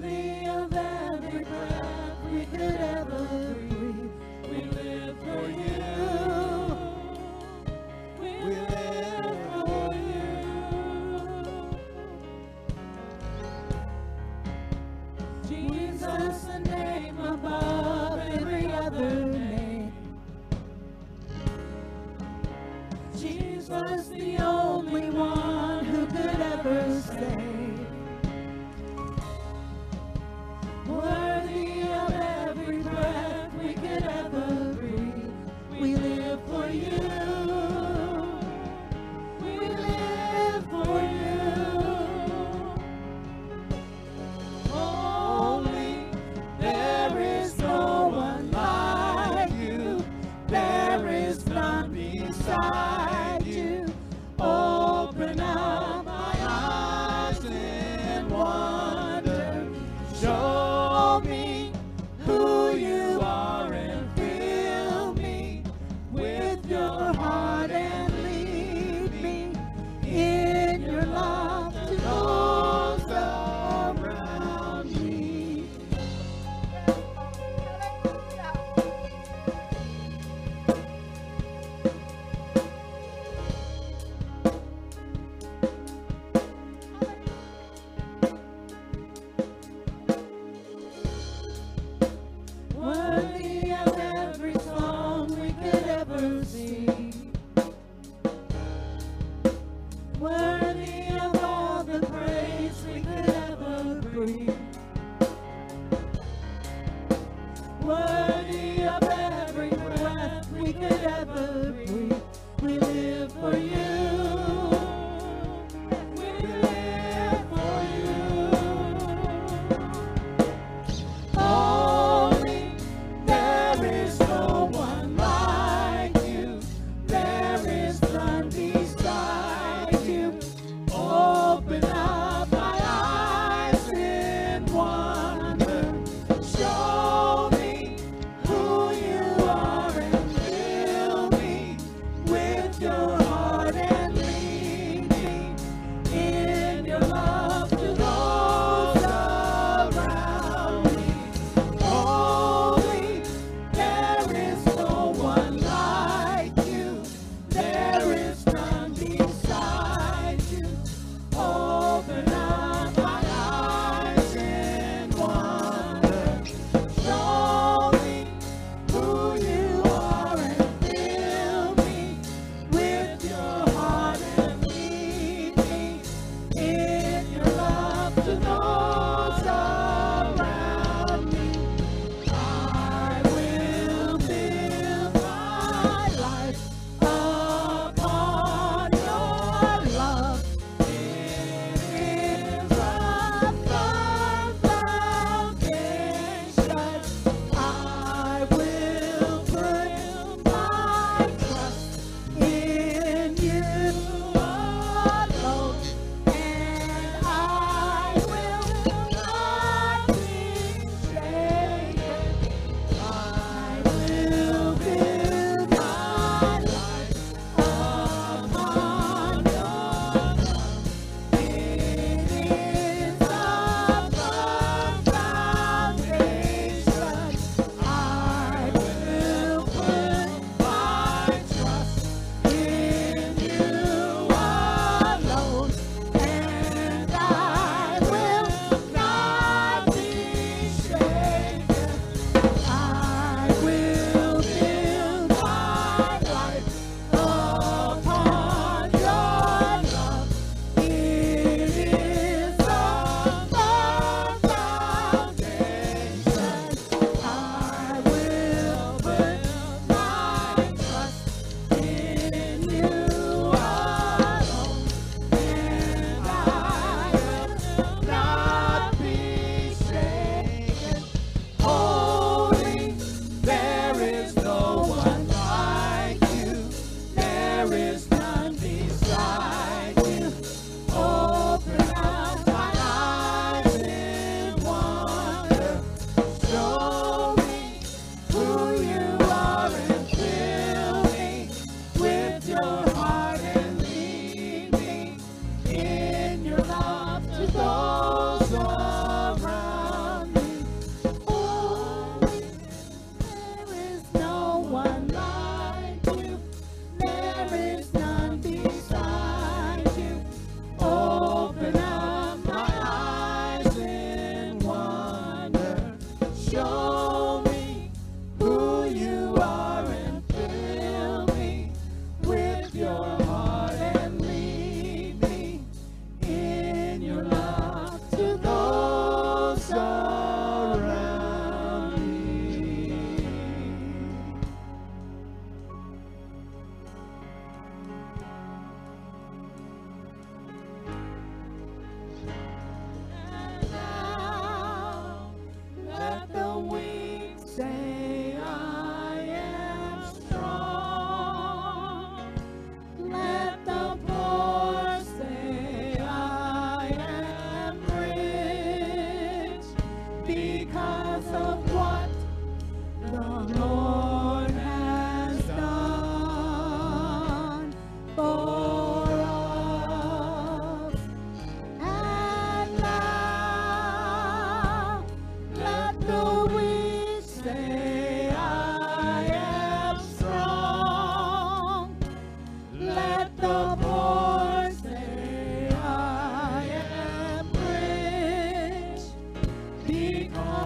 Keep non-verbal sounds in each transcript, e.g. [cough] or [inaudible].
Worthy of every breath we could ever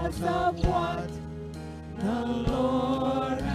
because of what the Lord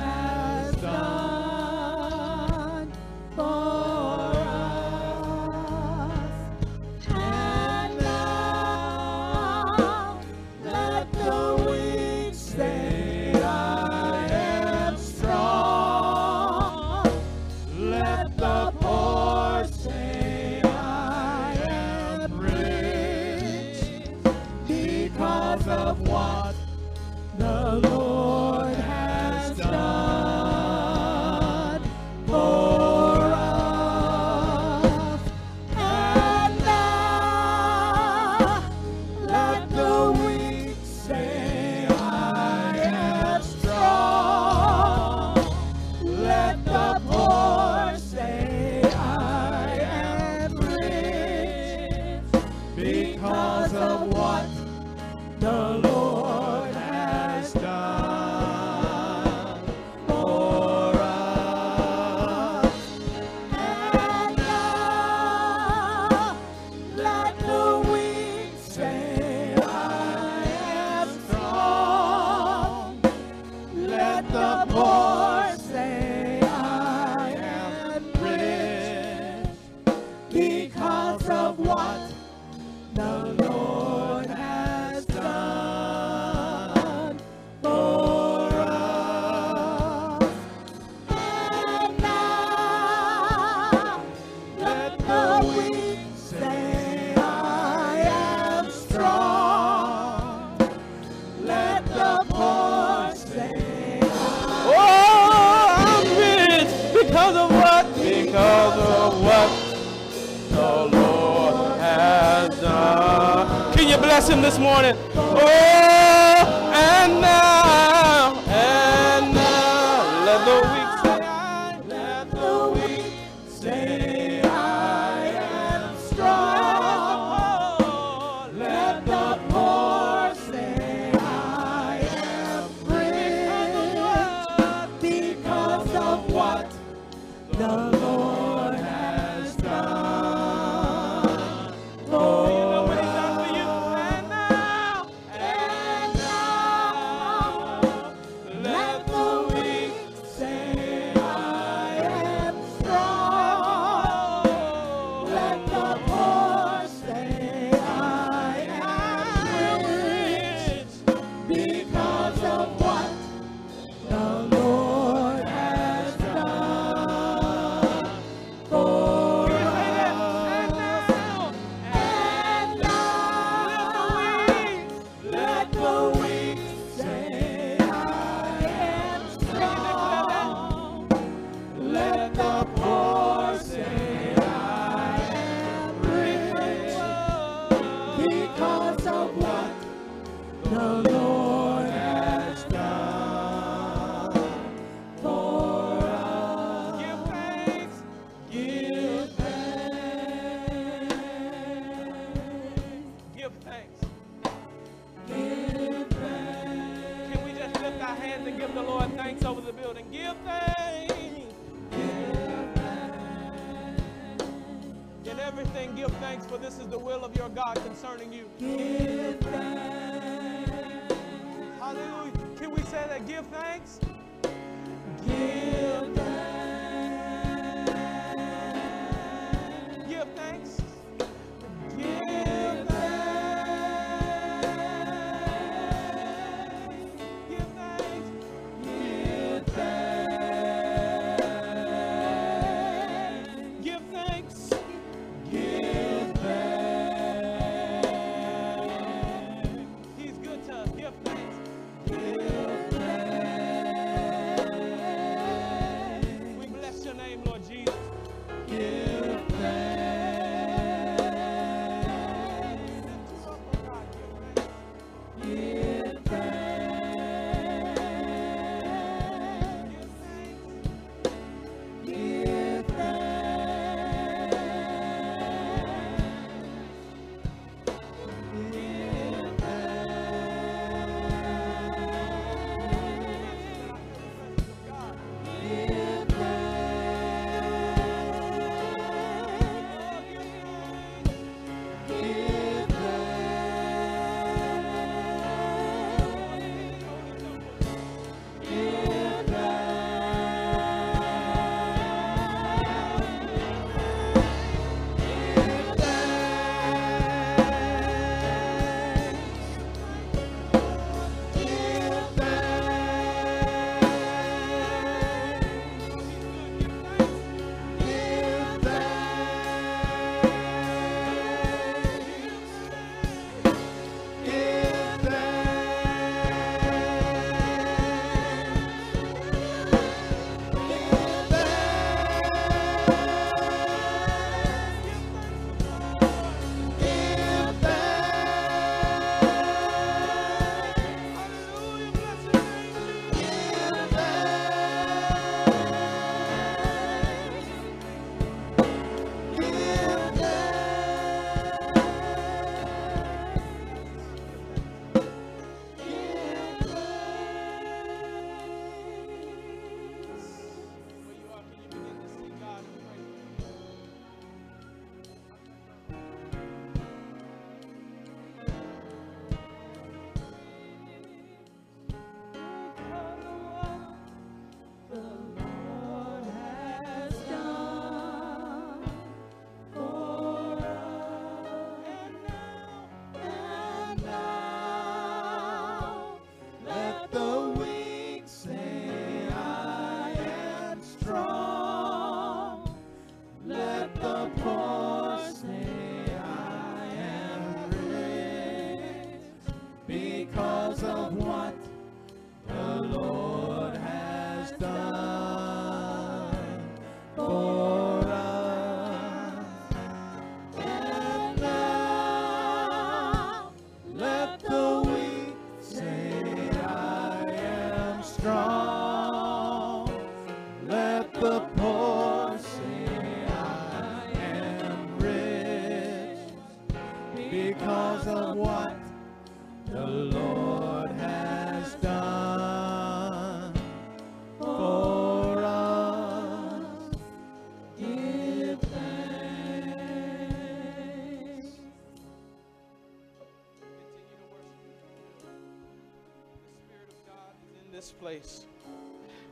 place.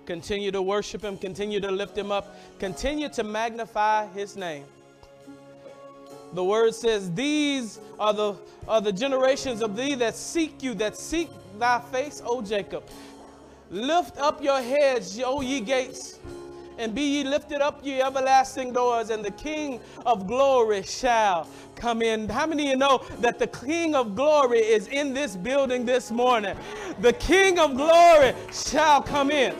Continue to worship Him, continue to lift Him up, continue to magnify His name. The word says, These are the, are the generations of thee that seek you, that seek thy face, O Jacob. Lift up your heads, O ye gates, and be ye lifted up, ye everlasting doors, and the King of glory shall come in. How many of you know that the King of glory is in this building this morning? The King of glory shall come in.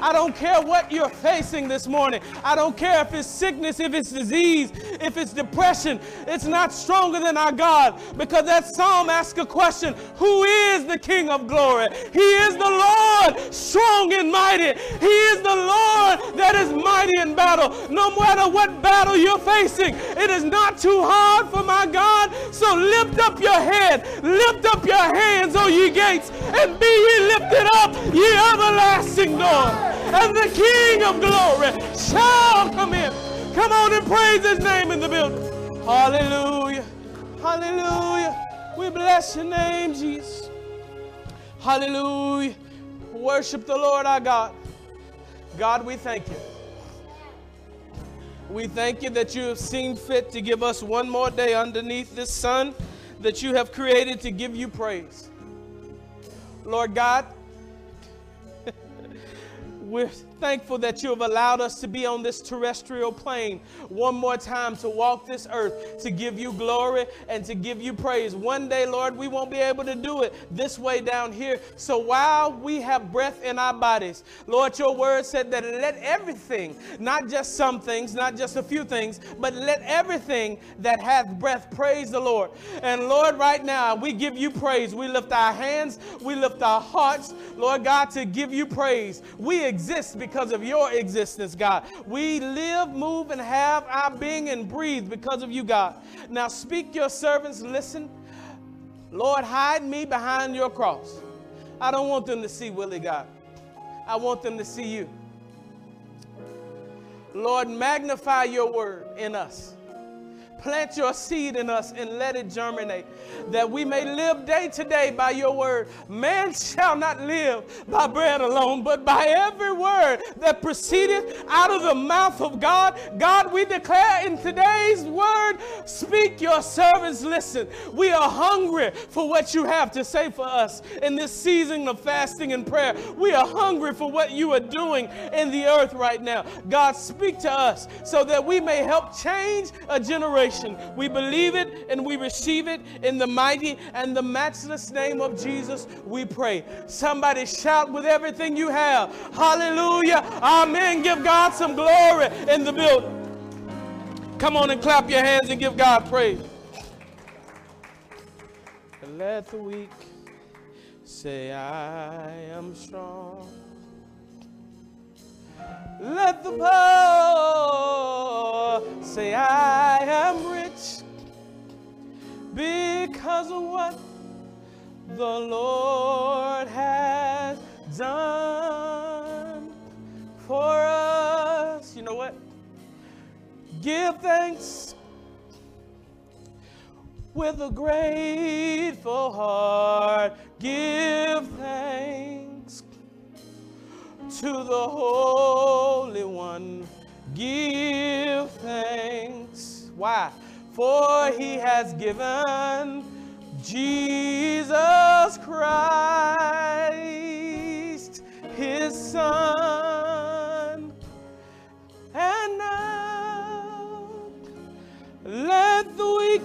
I don't care what you're facing this morning. I don't care if it's sickness, if it's disease, if it's depression. It's not stronger than our God because that psalm asks a question Who is the King of glory? He is the Lord, strong and mighty. He is the Lord that is mighty in battle. No matter what battle you're facing, it is not too hard for my God. So lift up your head, lift up your hands, O ye gates, and be ye lifted up, ye everlasting doors and the King of glory shall come. Come on and praise his name in the building. Hallelujah. Hallelujah. We bless your name, Jesus. Hallelujah. Worship the Lord our God. God, we thank you. We thank you that you have seen fit to give us one more day underneath this sun that you have created to give you praise. Lord God, [laughs] we're thankful that you have allowed us to be on this terrestrial plane one more time to walk this earth, to give you glory and to give you praise. One day, Lord, we won't be able to do it this way down here. So while we have breath in our bodies, Lord, your word said that let everything, not just some things, not just a few things, but let everything that hath breath praise the Lord. And Lord, right now, we give you praise. We lift our hands, we lift our hearts, Lord God, to give you praise. We exist because of your existence, God. We live, move, and have our being and breathe because of you, God. Now speak your servants, listen. Lord, hide me behind your cross. I don't want them to see Willie, God. I want them to see you. Lord, magnify your word in us. Plant your seed in us and let it germinate, that we may live day to day by your word. Man shall not live by bread alone, but by every word that proceedeth out of the mouth of God. God, we declare in today's word, speak your servants listen. We are hungry for what you have to say for us in this season of fasting and prayer. We are hungry for what you are doing in the earth right now. God, speak to us so that we may help change a generation. We believe it and we receive it in the mighty and the matchless name of Jesus. We pray. Somebody shout with everything you have. Hallelujah. Amen. Give God some glory in the building. Come on and clap your hands and give God praise. Let the weak say, I am strong. Let the poor the Lord has done for us. You know what? Give thanks with a grateful heart. Give thanks to the Holy One. Give thanks. Why? For he has given Jesus Christ, his Son. And now let the weak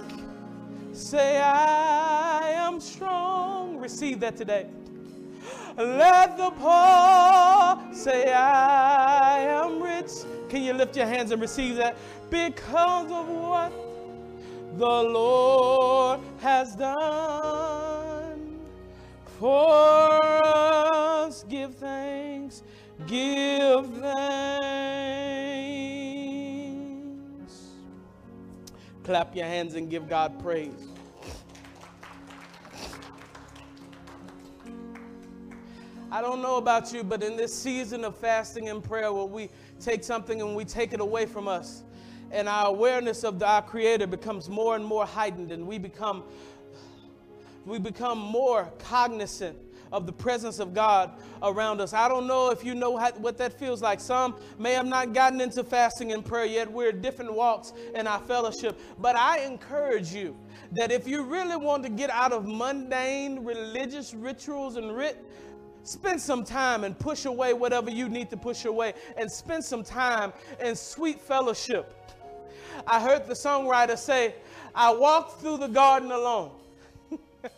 say, I am strong. Receive that today. Let the poor say, I am rich. Can you lift your hands and receive that? Because of what the Lord has done for us. Give thanks, give thanks. Clap your hands and give God praise. I don't know about you, but in this season of fasting and prayer where we take something and we take it away from us, and our awareness of our Creator becomes more and more heightened, and we become we become more cognizant of the presence of God around us. I don't know if you know how, what that feels like. Some may have not gotten into fasting and prayer yet. We're at different walks in our fellowship. But I encourage you that if you really want to get out of mundane religious rituals and writ, spend some time and push away whatever you need to push away and spend some time in sweet fellowship. I heard the songwriter say, I walked through the garden alone.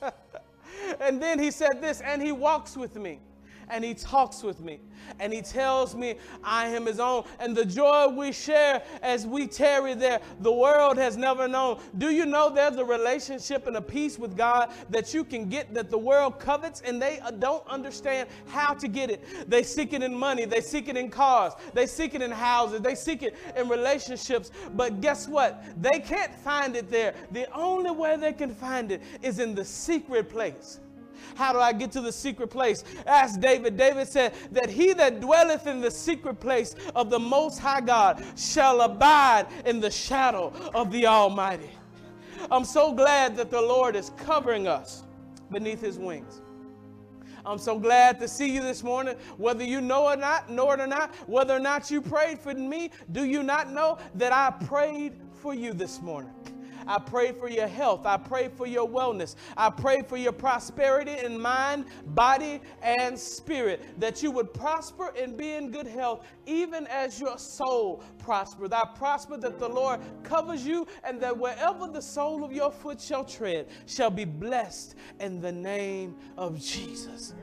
[laughs] and then he said this, and he walks with me and he talks with me and he tells me I am his own. And the joy we share as we tarry there, the world has never known. Do you know there's a relationship and a peace with God that you can get that the world covets and they uh, don't understand how to get it? They seek it in money, they seek it in cars, they seek it in houses, they seek it in relationships. But guess what? They can't find it there. The only way they can find it is in the secret place. How do I get to the secret place? Ask David. David said that he that dwelleth in the secret place of the Most High God shall abide in the shadow of the Almighty. I'm so glad that the Lord is covering us beneath his wings. I'm so glad to see you this morning. Whether you know or not, know it or not, whether or not you prayed for me, do you not know that I prayed for you this morning? I pray for your health. I pray for your wellness. I pray for your prosperity in mind, body, and spirit, that you would prosper and be in good health, even as your soul prospers. I prosper that the Lord covers you, and that wherever the sole of your foot shall tread shall be blessed in the name of Jesus.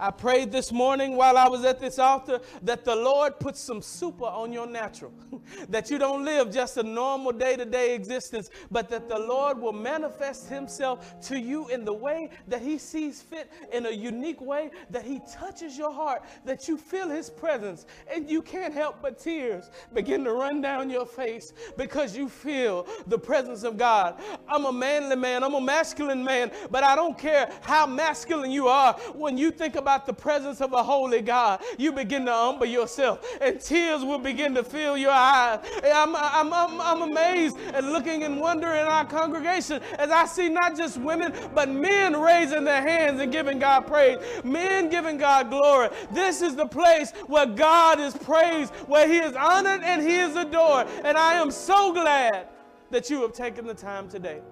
I prayed this morning while I was at this altar that the Lord put some super on your natural, [laughs] that you don't live just a normal day to day existence, but that the Lord will manifest Himself to you in the way that He sees fit, in a unique way, that He touches your heart, that you feel His presence, and you can't help but tears begin to run down your face because you feel the presence of God. I'm a manly man, I'm a masculine man, but I don't care how masculine you are when you think about about the presence of a holy God, you begin to humble yourself and tears will begin to fill your eyes. I'm, I'm, I'm, I'm amazed and looking and wondering in our congregation as I see not just women, but men raising their hands and giving God praise, men giving God glory. This is the place where God is praised, where He is honored and He is adored. And I am so glad that you have taken the time today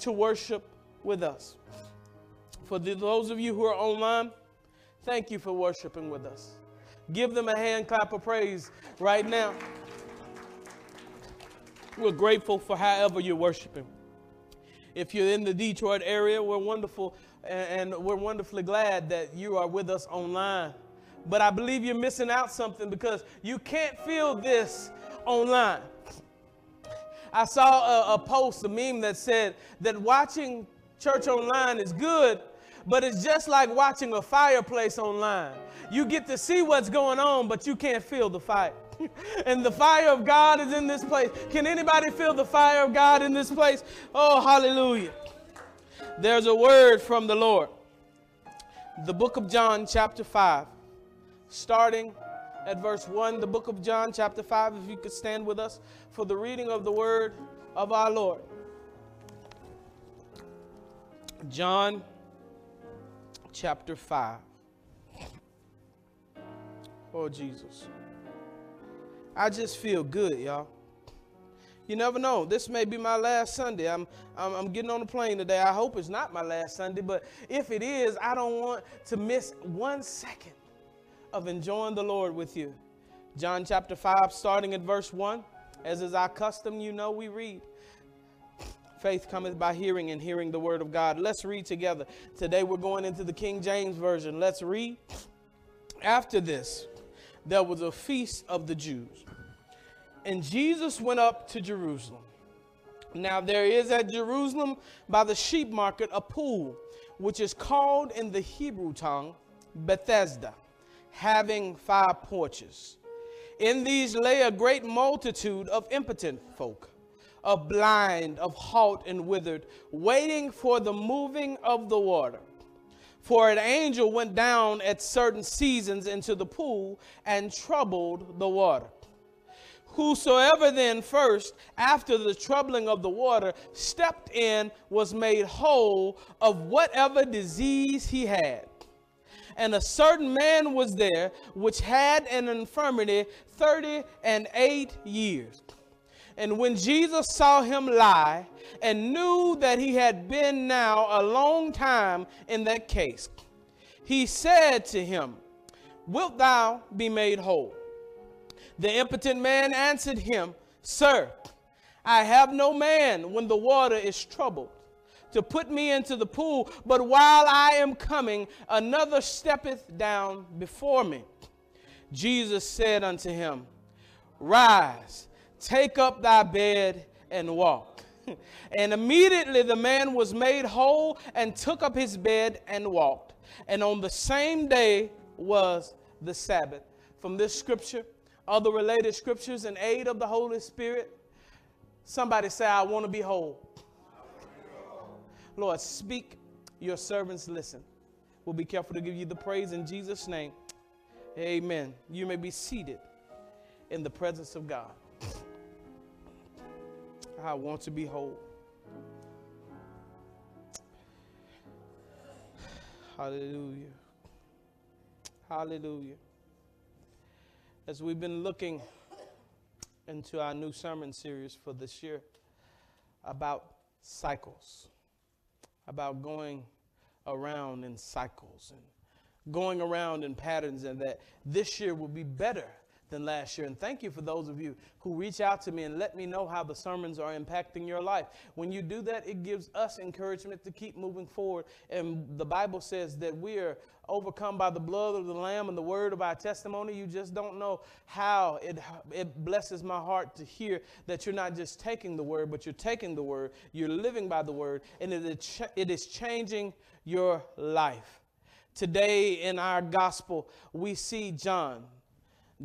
to worship with us. For those of you who are online, Thank you for worshiping with us. Give them a hand clap of praise right now. We're grateful for however you're worshiping. If you're in the Detroit area, we're wonderful and we're wonderfully glad that you are with us online. But I believe you're missing out something because you can't feel this online. I saw a, a post, a meme that said that watching church online is good, but it's just like watching a fireplace online. You get to see what's going on, but you can't feel the fire. [laughs] and the fire of God is in this place. Can anybody feel the fire of God in this place? Oh, hallelujah. There's a word from the Lord. The book of John, chapter 5, starting at verse 1. The book of John, chapter 5, if you could stand with us for the reading of the word of our Lord. John chapter 5. Oh, Jesus. I just feel good, y'all. You never know. This may be my last Sunday. I'm, I'm, I'm, getting on the plane today. I hope it's not my last Sunday, but if it is, I don't want to miss one second of enjoying the Lord with you. John chapter 5, starting at verse 1. As is our custom, you know, we read. Faith cometh by hearing, and hearing the word of God. Let's read together. Today we're going into the King James Version. Let's read. After this, there was a feast of the Jews, and Jesus went up to Jerusalem. Now there is at Jerusalem by the sheep market a pool, which is called in the Hebrew tongue Bethesda, having five porches. In these lay a great multitude of impotent folk, of blind, of halt and withered, waiting for the moving of the water. For an angel went down at certain seasons into the pool and troubled the water. Whosoever then first, after the troubling of the water, stepped in was made whole of whatever disease he had. And a certain man was there which had an infirmity thirty and eight years. And when Jesus saw him lie and knew that he had been now a long time in that case, he said to him, Wilt thou be made whole? The impotent man answered him, Sir, I have no man when the water is troubled to put me into the pool, but while I am coming, another steppeth down before me. Jesus said unto him, Rise, take up thy bed and walk. [laughs] and immediately the man was made whole and took up his bed and walked. And on the same day was the Sabbath. From this scripture, other related scriptures in aid of the Holy Spirit. Somebody say, I want to be whole. Lord, speak, your servants listen. We'll be careful to give you the praise in Jesus' name. Amen. You may be seated in the presence of God. I want to be whole. Hallelujah. Hallelujah as we've been looking into our new sermon series for this year about cycles, about going around in cycles and going around in patterns, and that this year will be better than last year. And thank you for those of you who reach out to me and let me know how the sermons are impacting your life. When you do that, it gives us encouragement to keep moving forward. And the Bible says that we are overcome by the blood of the Lamb and the word of our testimony. You just don't know how it, it blesses my heart to hear that you're not just taking the word, but you're taking the word, you're living by the word, and it it is changing your life. Today in our gospel, we see John.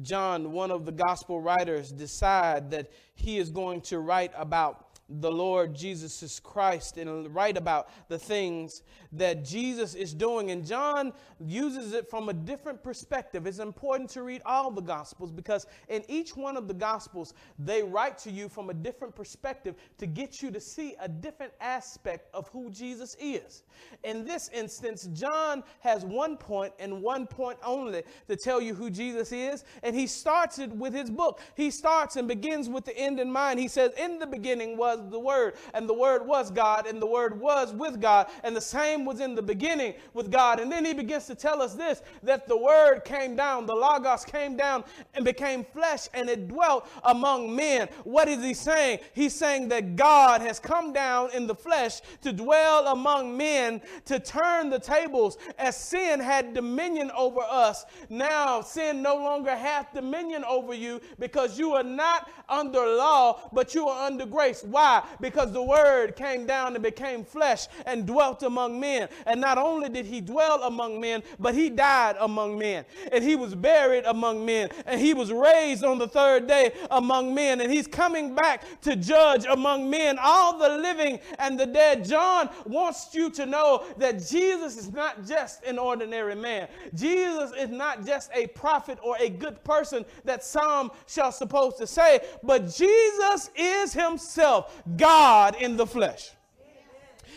John, one of the gospel writers, decide that he is going to write about the Lord Jesus Christ and write about the things that Jesus is doing. And John uses it from a different perspective. It's important to read all the Gospels because in each one of the Gospels, they write to you from a different perspective to get you to see a different aspect of who Jesus is. In this instance, John has one point and one point only to tell you who Jesus is. And he starts it with his book. He starts and begins with the end in mind. He says, In the beginning was the Word, and the Word was God, and the Word was with God, and the same was in the beginning with God. And then he begins to tell us this that the Word came down, the Logos came down and became flesh, and it dwelt among men. What is he saying? He's saying that God has come down in the flesh to dwell among men, to turn the tables as sin had dominion over us. Now sin no longer hath dominion over you because you are not under law, but you are under grace. Why? Why? Because the Word came down and became flesh and dwelt among men. And not only did He dwell among men, but He died among men. And He was buried among men. And He was raised on the third day among men. And He's coming back to judge among men all the living and the dead. John wants you to know that Jesus is not just an ordinary man. Jesus is not just a prophet or a good person that some shall supposed to say, but Jesus is himself God in the flesh.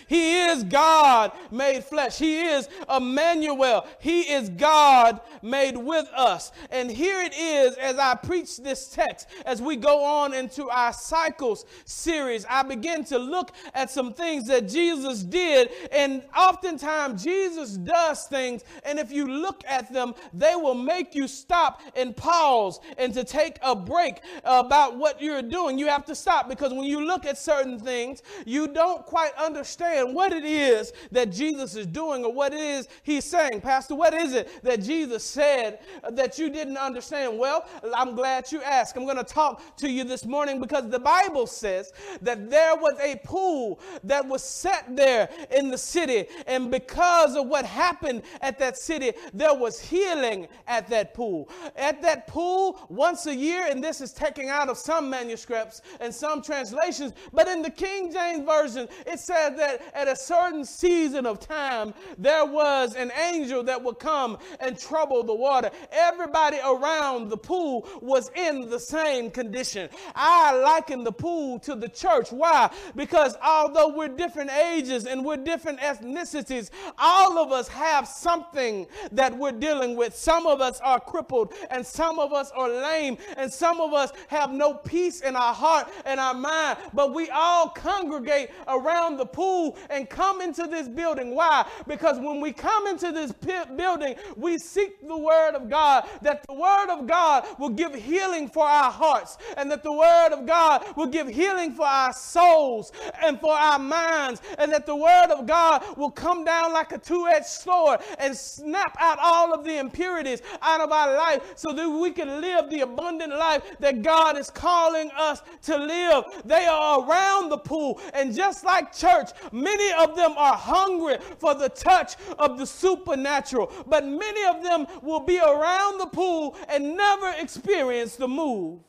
He is God made flesh. He is Emmanuel. He is God made with us. And here it is as I preach this text, as we go on into our cycles series, I begin to look at some things that Jesus did. And oftentimes, Jesus does things. And if you look at them, they will make you stop and pause and to take a break about what you're doing. You have to stop because when you look at certain things, you don't quite understand understand what it is that Jesus is doing or what it is he's saying. Pastor, what is it that Jesus said that you didn't understand? Well, I'm glad you asked. I'm going to talk to you this morning because the Bible says that there was a pool that was set there in the city. And because of what happened at that city, there was healing at that pool. At that pool, once a year, and this is taken out of some manuscripts and some translations, but in the King James Version, it says that at a certain season of time, there was an angel that would come and trouble the water. Everybody around the pool was in the same condition. I liken the pool to the church. Why? Because although we're different ages and we're different ethnicities, all of us have something that we're dealing with. Some of us are crippled, and some of us are lame, and some of us have no peace in our heart and our mind. But we all congregate around the pool and come into this building. Why? Because when we come into this building, we seek the Word of God, that the Word of God will give healing for our hearts, and that the Word of God will give healing for our souls and for our minds, and that the Word of God will come down like a two edged sword and snap out all of the impurities out of our life so that we can live the abundant life that God is calling us to live. They are around the pool, and just like church, many of them are hungry for the touch of the supernatural, but many of them will be around the pool and never experience the move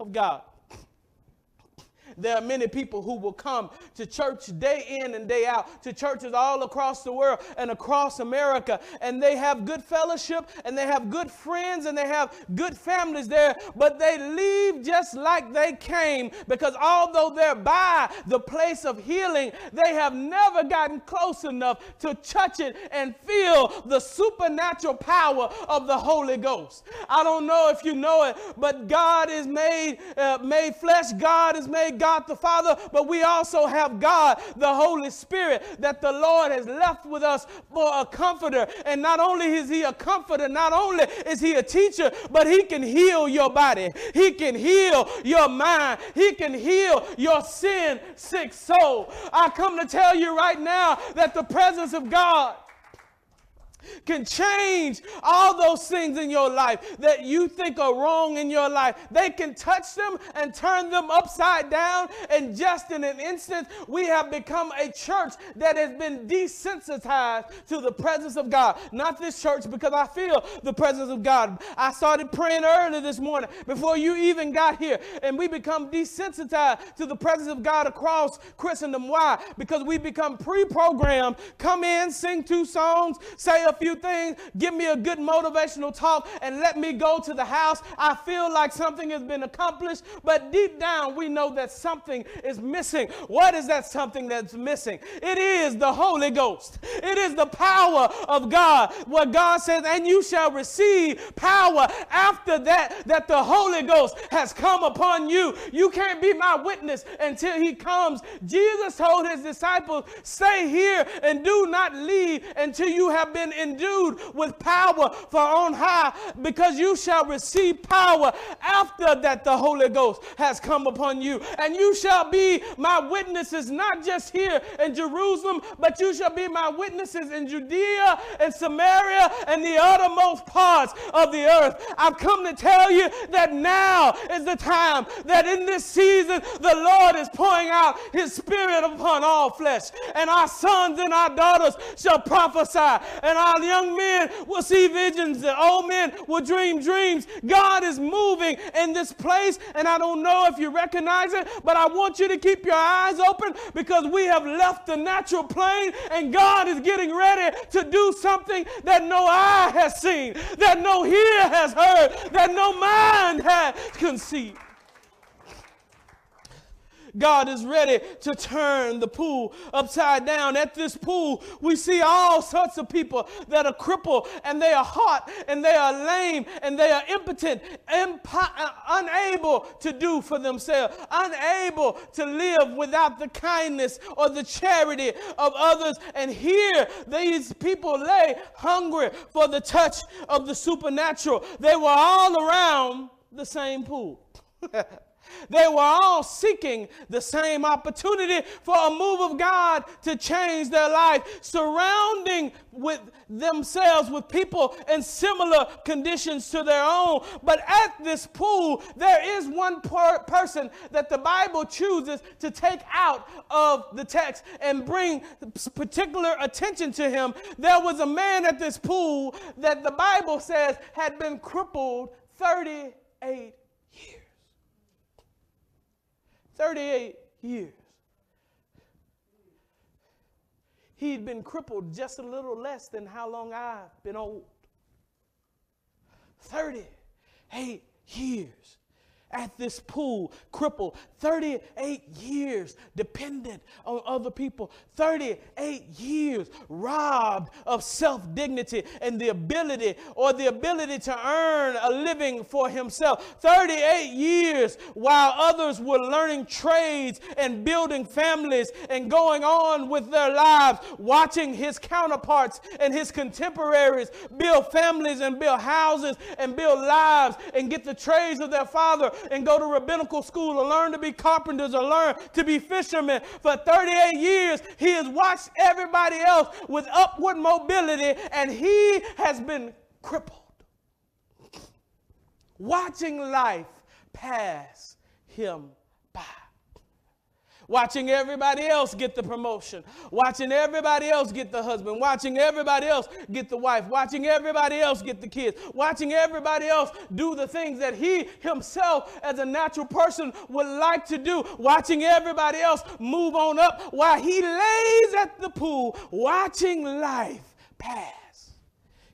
of God. There are many people who will come to church day in and day out, to churches all across the world and across America, and they have good fellowship and they have good friends and they have good families there, but they leave just like they came because although they're by the place of healing, they have never gotten close enough to touch it and feel the supernatural power of the Holy Ghost. I don't know if you know it, but God is made uh, made flesh. God is made God the Father, but we also have God the Holy Spirit that the Lord has left with us for a comforter. And not only is He a comforter, not only is He a teacher, but He can heal your body, He can heal your mind, He can heal your sin sick soul. I come to tell you right now that the presence of God can change all those things in your life that you think are wrong in your life. They can touch them and turn them upside down. And just in an instant, we have become a church that has been desensitized to the presence of God. Not this church because I feel the presence of God. I started praying early this morning before you even got here. And we become desensitized to the presence of God across Christendom. Why? Because we become pre programmed. Come in, sing two songs, say a few things, give me a good motivational talk, and let me go to the house. I feel like something has been accomplished, but deep down we know that something is missing. What is that something that's missing? It is the Holy Ghost, it is the power of God. What God says, and you shall receive power after that, that the Holy Ghost has come upon you. You can't be my witness until he comes. Jesus told his disciples, Stay here and do not leave until you have been endued with power for on high, because you shall receive power after that the Holy Ghost has come upon you. And you shall be my witnesses, not just here in Jerusalem, but you shall be my witnesses in Judea and Samaria and the uttermost parts of the earth. I've come to tell you that now is the time that in this season the Lord is pouring out his spirit upon all flesh, and our sons and our daughters shall prophesy, and our young men will see visions, the old men will dream dreams. God is moving in this place, and I don't know if you recognize it, but I want you to keep your eyes open because we have left the natural plane, and God is getting ready to do something that no eye has seen, that no ear has heard, that no mind has conceived. God is ready to turn the pool upside down. At this pool, we see all sorts of people that are crippled and they are hot and they are lame and they are impotent, impo- uh, unable to do for themselves, unable to live without the kindness or the charity of others. And here, these people lay hungry for the touch of the supernatural. They were all around the same pool. [laughs] They were all seeking the same opportunity for a move of God to change their life, surrounding with themselves with people in similar conditions to their own. But at this pool, there is one per- person that the Bible chooses to take out of the text and bring particular attention to him. There was a man at this pool that the Bible says had been crippled 38 38 years. He'd been crippled just a little less than how long I've been old. 38 years at this pool, crippled, 38 years dependent on other people, 38 years robbed of self dignity and the ability or the ability to earn a living for himself, 38 years while others were learning trades and building families and going on with their lives, watching his counterparts and his contemporaries build families and build houses and build lives and get the trades of their father and go to rabbinical school or learn to be carpenters or learn to be fishermen. For 38 years, he has watched everybody else with upward mobility and he has been crippled. Watching life pass him watching everybody else get the promotion, watching everybody else get the husband, watching everybody else get the wife, watching everybody else get the kids, watching everybody else do the things that he himself, as a natural person, would like to do, watching everybody else move on up while he lays at the pool, watching life pass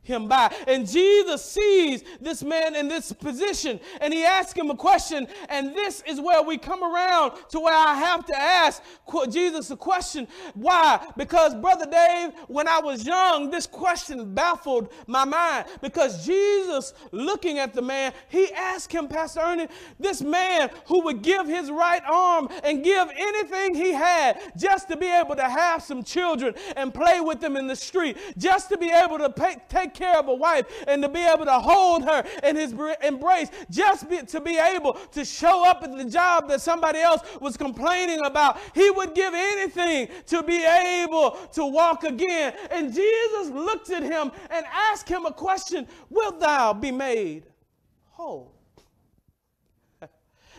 him by. And Jesus sees this man in this position and he asks him a question. And this is where we come around to where I have to ask Jesus a question. Why? Because, Brother Dave, when I was young, this question baffled my mind. Because Jesus, looking at the man, he asked him, Pastor Ernie, this man who would give his right arm and give anything he had just to be able to have some children and play with them in the street, just to be able to pay, take care of a wife and to be able to hold her in his embrace, just be, to be able to show up at the job that somebody else was complaining about. He would give anything to be able to walk again. And Jesus looked at him and asked him a question Wilt thou be made whole?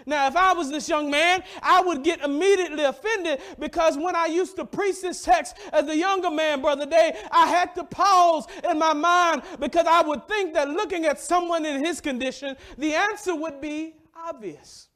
Now, if I was this young man, I would get immediately offended because when I used to preach this text as a younger man, Brother Day, I had to pause in my mind because I would think that looking at someone in his condition, the answer would be obvious.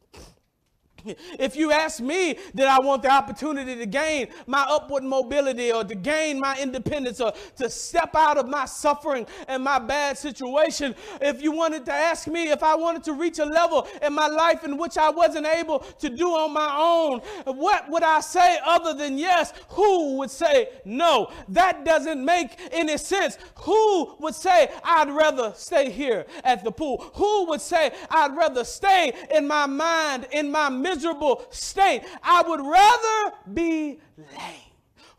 If you ask me, did I want the opportunity to gain my upward mobility or to gain my independence or to step out of my suffering and my bad situation? If you wanted to ask me if I wanted to reach a level in my life in which I wasn't able to do on my own, what would I say other than yes? Who would say no? That doesn't make any sense. Who would say, I'd rather stay here at the pool? Who would say, I'd rather stay in my mind, in my misery? Miserable state. I would rather be lame.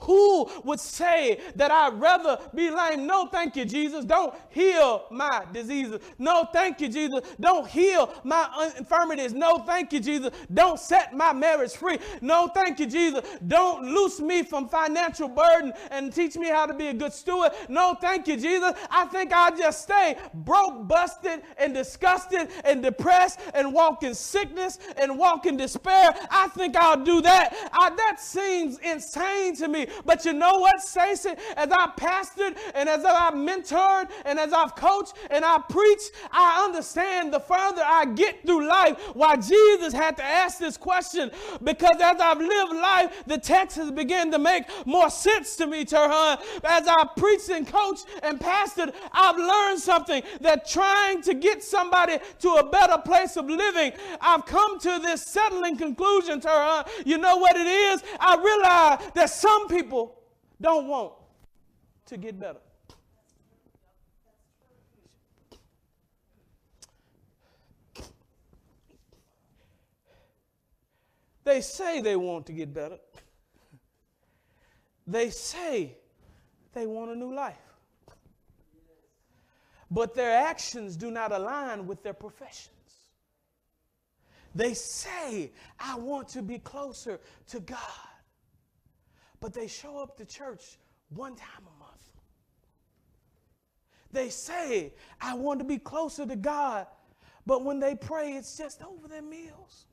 Who would say that I'd rather be lame? No, thank you, Jesus. Don't heal my diseases. No, thank you, Jesus. Don't heal my infirmities. No, thank you, Jesus. Don't set my marriage free. No, thank you, Jesus. Don't loose me from financial burden and teach me how to be a good steward. No, thank you, Jesus. I think I'll just stay broke, busted, and disgusted and depressed and walk in sickness and walk in despair. I think I'll do that. I, that seems insane to me. But you know what, Stacey? As I pastored and as I've mentored and as I've coached and I preached, I understand the further I get through life why Jesus had to ask this question. Because as I've lived life, the text has begun to make more sense to me, Turhan. As I preached and coached and pastored, I've learned something that trying to get somebody to a better place of living, I've come to this settling conclusion, Turhan. You know what it is? I realize that some people people don't want to get better. They say they want to get better. They say they want a new life. But their actions do not align with their professions. They say, I want to be closer to God. But they show up to church one time a month. They say, I want to be closer to God. But when they pray, it's just over their meals.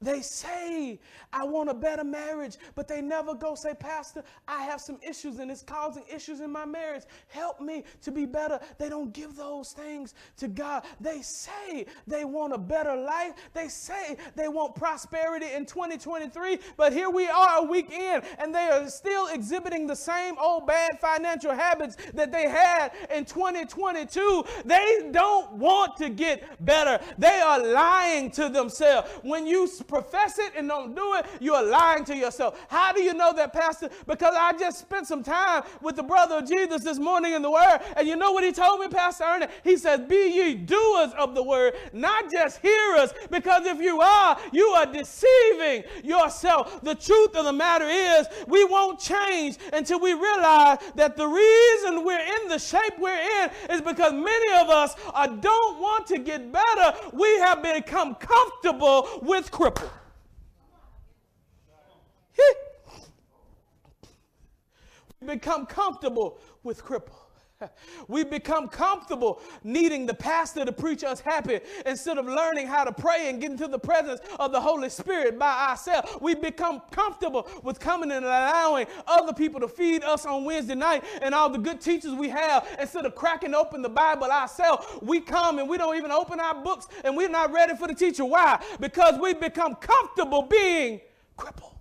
They say, I want a better marriage, but they never go say, Pastor, I have some issues and it's causing issues in my marriage. Help me to be better. They don't give those things to God. They say they want a better life. They say they want prosperity in 2023, but here we are a week in and they are still exhibiting the same old bad financial habits that they had in 2022. They don't want to get better. They are lying to themselves. When you profess it and don't do it, you are lying to yourself. How do you know that, Pastor? Because I just spent some time with the brother of Jesus this morning in the Word, and you know what he told me, Pastor Ernie? He said, Be ye doers of the Word, not just hearers, because if you are, you are deceiving yourself. The truth of the matter is, we won't change until we realize that the reason we're in the shape we're in is because many of us are, don't want to get better. We have become comfortable with cripple. we become comfortable with cripple. [laughs] We become comfortable needing the pastor to preach us happy instead of learning how to pray and get into the presence of the Holy Spirit by ourselves. We become comfortable with coming and allowing other people to feed us on Wednesday night and all the good teachers we have instead of cracking open the Bible ourselves. We come and we don't even open our books and we're not ready for the teacher. Why? Because we become comfortable being crippled.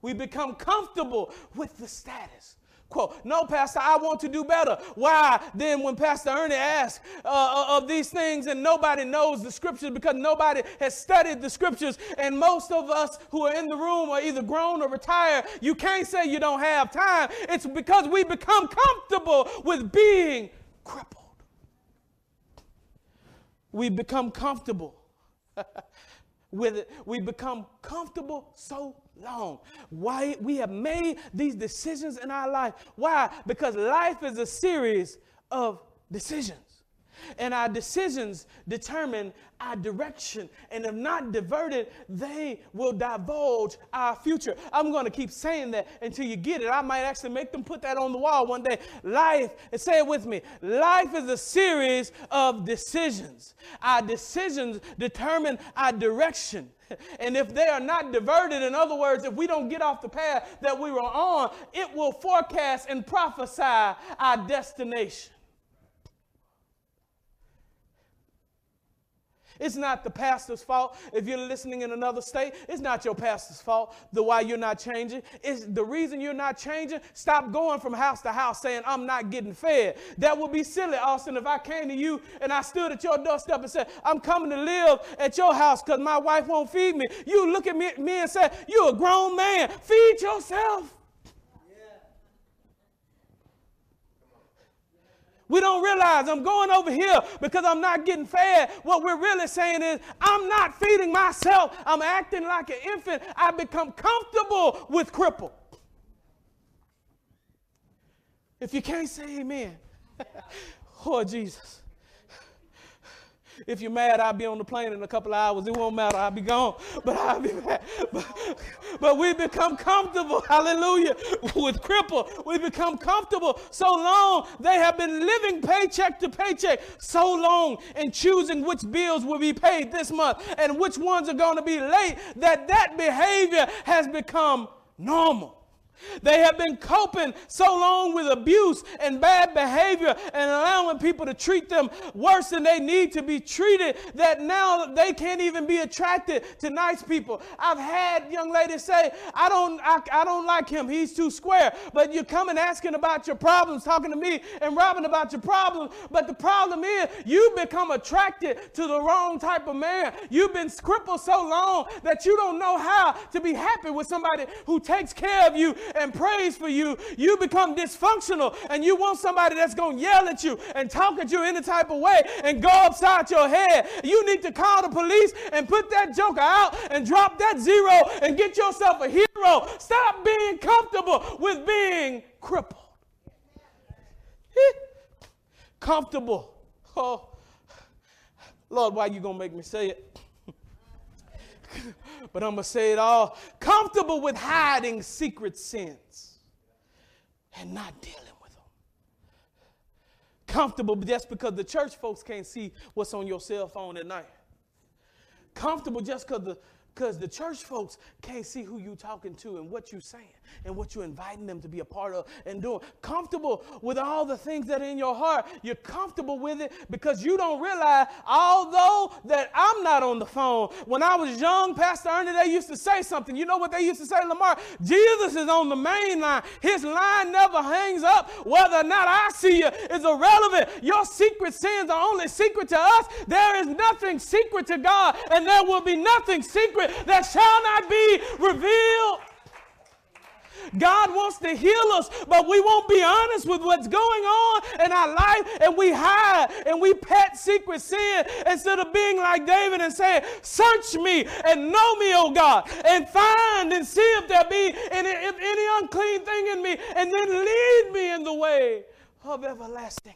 We become comfortable with the status quo. No, Pastor, I want to do better. Why? Then, when Pastor Ernie asks uh, uh, of these things and nobody knows the scriptures because nobody has studied the scriptures, and most of us who are in the room are either grown or retired, you can't say you don't have time. It's because we become comfortable with being crippled. We become comfortable [laughs] with it. We become comfortable so long. Why we have made these decisions in our life. Why? Because life is a series of decisions. And our decisions determine our direction. And if not diverted, they will divulge our future. I'm going to keep saying that until you get it. I might actually make them put that on the wall one day. Life, and say it with me life is a series of decisions. Our decisions determine our direction. And if they are not diverted, in other words, if we don't get off the path that we were on, it will forecast and prophesy our destination. It's not the pastor's fault. If you're listening in another state, it's not your pastor's fault the why you're not changing. It's the reason you're not changing. Stop going from house to house saying, I'm not getting fed. That would be silly, Austin, if I came to you and I stood at your doorstep and said, I'm coming to live at your house because my wife won't feed me. You look at me, me and say, You're a grown man. Feed yourself. We don't realize I'm going over here because I'm not getting fed. What we're really saying is, I'm not feeding myself. I'm acting like an infant. I become comfortable with cripple. If you can't say amen, [laughs] oh Jesus. If you're mad, I'll be on the plane in a couple of hours. It won't matter. I'll be gone, [laughs] but I'll be back. But, but we become comfortable, [laughs] hallelujah, with cripple. We become comfortable so long. They have been living paycheck to paycheck so long and choosing which bills will be paid this month and which ones are going to be late that that behavior has become normal. They have been coping so long with abuse and bad behavior and allowing people to treat them worse than they need to be treated that now they can't even be attracted to nice people. I've had young ladies say, I don't, I, I don't like him. He's too square. But you're coming asking about your problems, talking to me and Robin about your problems. But the problem is you become attracted to the wrong type of man. You've been crippled so long that you don't know how to be happy with somebody who takes care of you and prays for you, you become dysfunctional and you want somebody that's going to yell at you and talk at you any type of way and go upside your head. You need to call the police and put that joker out and drop that zero and get yourself a hero. Stop being comfortable with being crippled. comfortable. Oh, Lord, why you going to make me say it? [laughs] but I'm going to say it all. Comfortable with hiding secret sins and not dealing with them. Comfortable just because the church folks can't see what's on your cell phone at night. Comfortable just because the because the church folks can't see who you talking to and what you're saying and what you're inviting them to be a part of and doing. Comfortable with all the things that are in your heart. You're comfortable with it because you don't realize, although that I'm not on the phone. When I was young, Pastor Ernie, they used to say something. You know what they used to say, Lamar? Jesus is on the main line. His line never hangs up. Whether or not I see you is irrelevant. Your secret sins are only secret to us. There is nothing secret to God, and there will be nothing secret that shall not be revealed. God wants to heal us, but we won't be honest with what's going on in our life and we hide and we pet secret sin instead of being like David and saying, Search me and know me, O God, and find and see if there be any, if any unclean thing in me, and then lead me in the way of everlasting.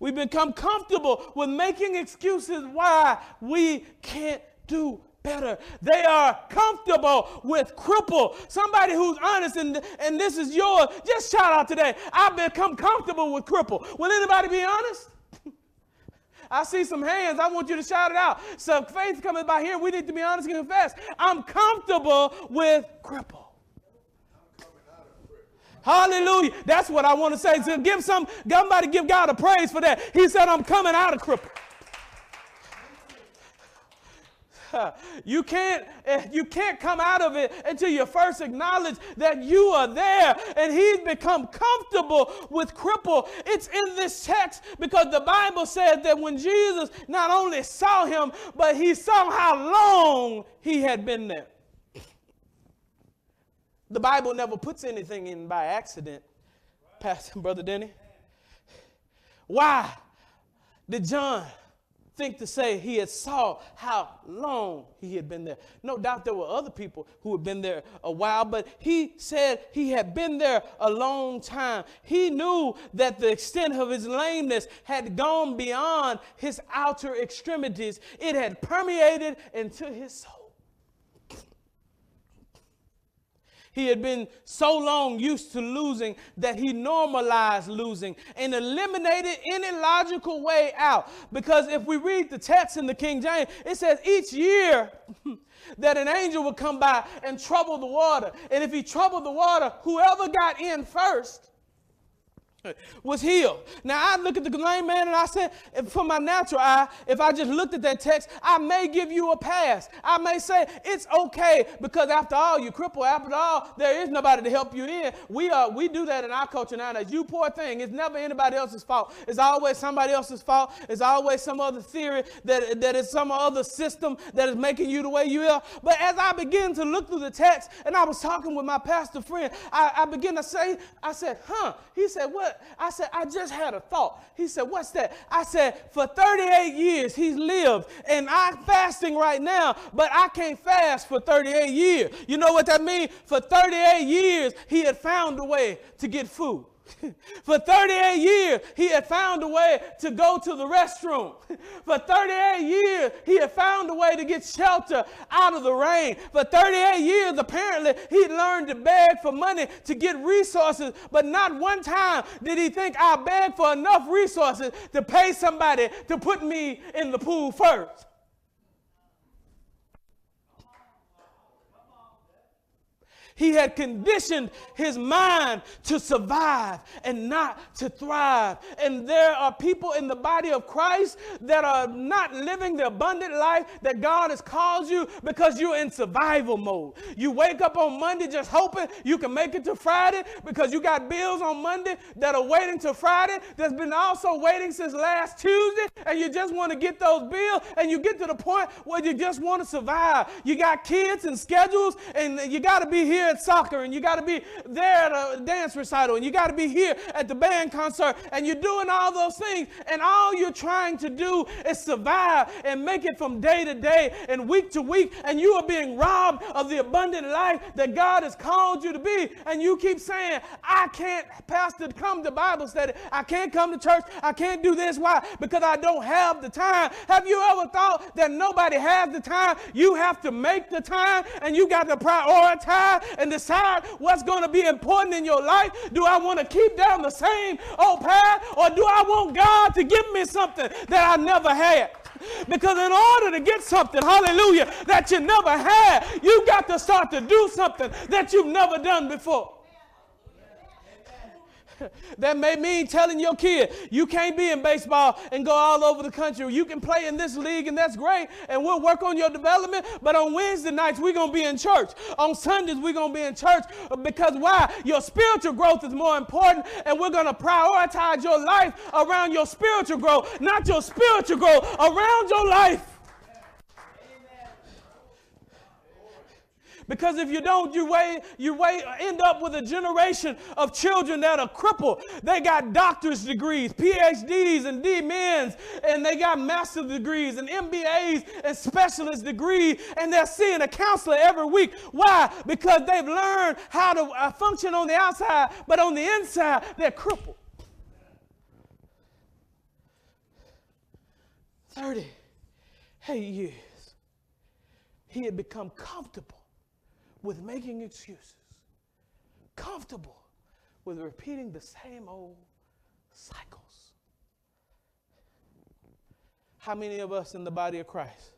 We become comfortable with making excuses why we can't do better. They are comfortable with cripple. Somebody who's honest and, and this is yours. Just shout out today. I've become comfortable with cripple. Will anybody be honest? [laughs] I see some hands. I want you to shout it out. So faith coming by here. We need to be honest and confess. I'm comfortable with cripple. Hallelujah. That's what I want to say. So give some, somebody give God a praise for that. He said, I'm coming out of cripple. [laughs] You can't, eh, you can't come out of it until you first acknowledge that you are there. And he's become comfortable with cripple. It's in this text because the Bible says that when Jesus not only saw him, but he saw how long he had been there. The Bible never puts anything in by accident, Pastor [laughs] Brother Denny. Why did John think to say he had saw how long he had been there. No doubt there were other people who had been there a while, but he said he had been there a long time. He knew that the extent of his lameness had gone beyond his outer extremities. It had permeated into his soul. He had been so long used to losing that he normalized losing and eliminated any logical way out. Because if we read the text in the King James, it says each year [laughs] that an angel would come by and trouble the water. And if he troubled the water, whoever got in first was healed. Now I look at the lame man and I said, for my natural eye, if I just looked at that text, I may give you a pass. I may say it's okay because after all, you cripple. After all, there is nobody to help you in. We are we do that in our culture nowadays. You poor thing. It's never anybody else's fault. It's always somebody else's fault. It's always some other theory that that is some other system that is making you the way you are. But as I begin to look through the text, and I was talking with my pastor friend, I, I begin to say, I said, huh? He said, what? I said, I just had a thought. He said, What's that? I said, For 38 years he's lived, and I'm fasting right now, but I can't fast for 38 years. You know what that means? For 38 years, he had found a way to get food. [laughs] For 38 years, he had found a way to go to the restroom. [laughs] For 38 years, he had found a way to get shelter out of the rain. For 38 years, apparently, he learned to beg for money to get resources, but not one time did he think, I'll beg for enough resources to pay somebody to put me in the pool first. He had conditioned his mind to survive and not to thrive. And there are people in the body of Christ that are not living the abundant life that God has called you because you're in survival mode. You wake up on Monday just hoping you can make it to Friday because you got bills on Monday that are waiting to Friday that's been also waiting since last Tuesday and you just want to get those bills and you get to the point where you just want to survive. You got kids and schedules and you got to be here soccer and you got to be there at a dance recital and you got to be here at the band concert and you're doing all those things and all you're trying to do is survive and make it from day to day and week to week and you are being robbed of the abundant life that God has called you to be. And you keep saying I can't pastor come to Bible study. I can't come to church. I can't do this. Why? Because I don't have the time. Have you ever thought that nobody has the time? You have to make the time and you got to prioritize and decide what's going to be important in your life do I want to keep down the same old path or do I want God to give me something that I never had because in order to get something, hallelujah, that you never had, you got to start to do something that you've never done before. [laughs] that may mean telling your kid you can't be in baseball and go all over the country. You can play in this league and that's great, and we'll work on your development. But on Wednesday nights, we're going to be in church. On Sundays, we're going to be in church because why? Your spiritual growth is more important, and we're going to prioritize your life around your spiritual growth, not your spiritual growth around your life. Because if you don't, you you end up with a generation of children that are crippled. They got doctor's degrees, PhDs, and DMins, and they got master's degrees and MBAs and specialist degrees, and they're seeing a counselor every week. Why? Because they've learned how to uh, function on the outside, but on the inside, they're crippled. 38 years, he had become comfortable with making excuses, comfortable with repeating the same old cycles. How many of us in the body of Christ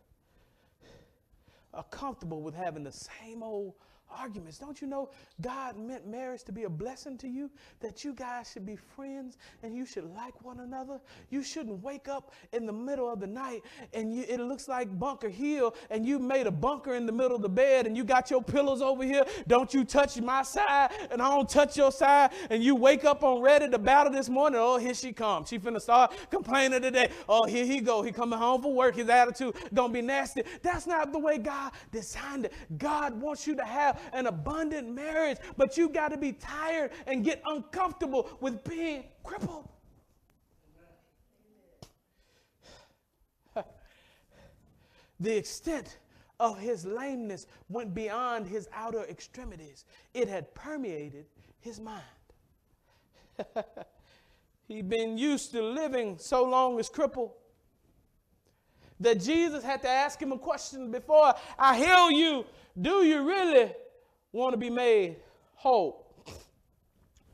are comfortable with having the same old arguments. Don't you know God meant marriage to be a blessing to you? That you guys should be friends and you should like one another. You shouldn't wake up in the middle of the night and you, it looks like Bunker Hill and you made a bunker in the middle of the bed and you got your pillows over here. Don't you touch my side and I don't touch your side. And you wake up on Reddit about battle this morning. Oh, here she comes. She finna start complaining today. Oh, here he go. He coming home for work. His attitude gonna be nasty. That's not the way God designed it. God wants you to have an abundant marriage, but you got to be tired and get uncomfortable with being crippled. the extent of his lameness went beyond his outer extremities, it had permeated his mind. [laughs] He'd been used to living so long as crippled that Jesus had to ask him a question before I heal you. Do you really want to be made whole.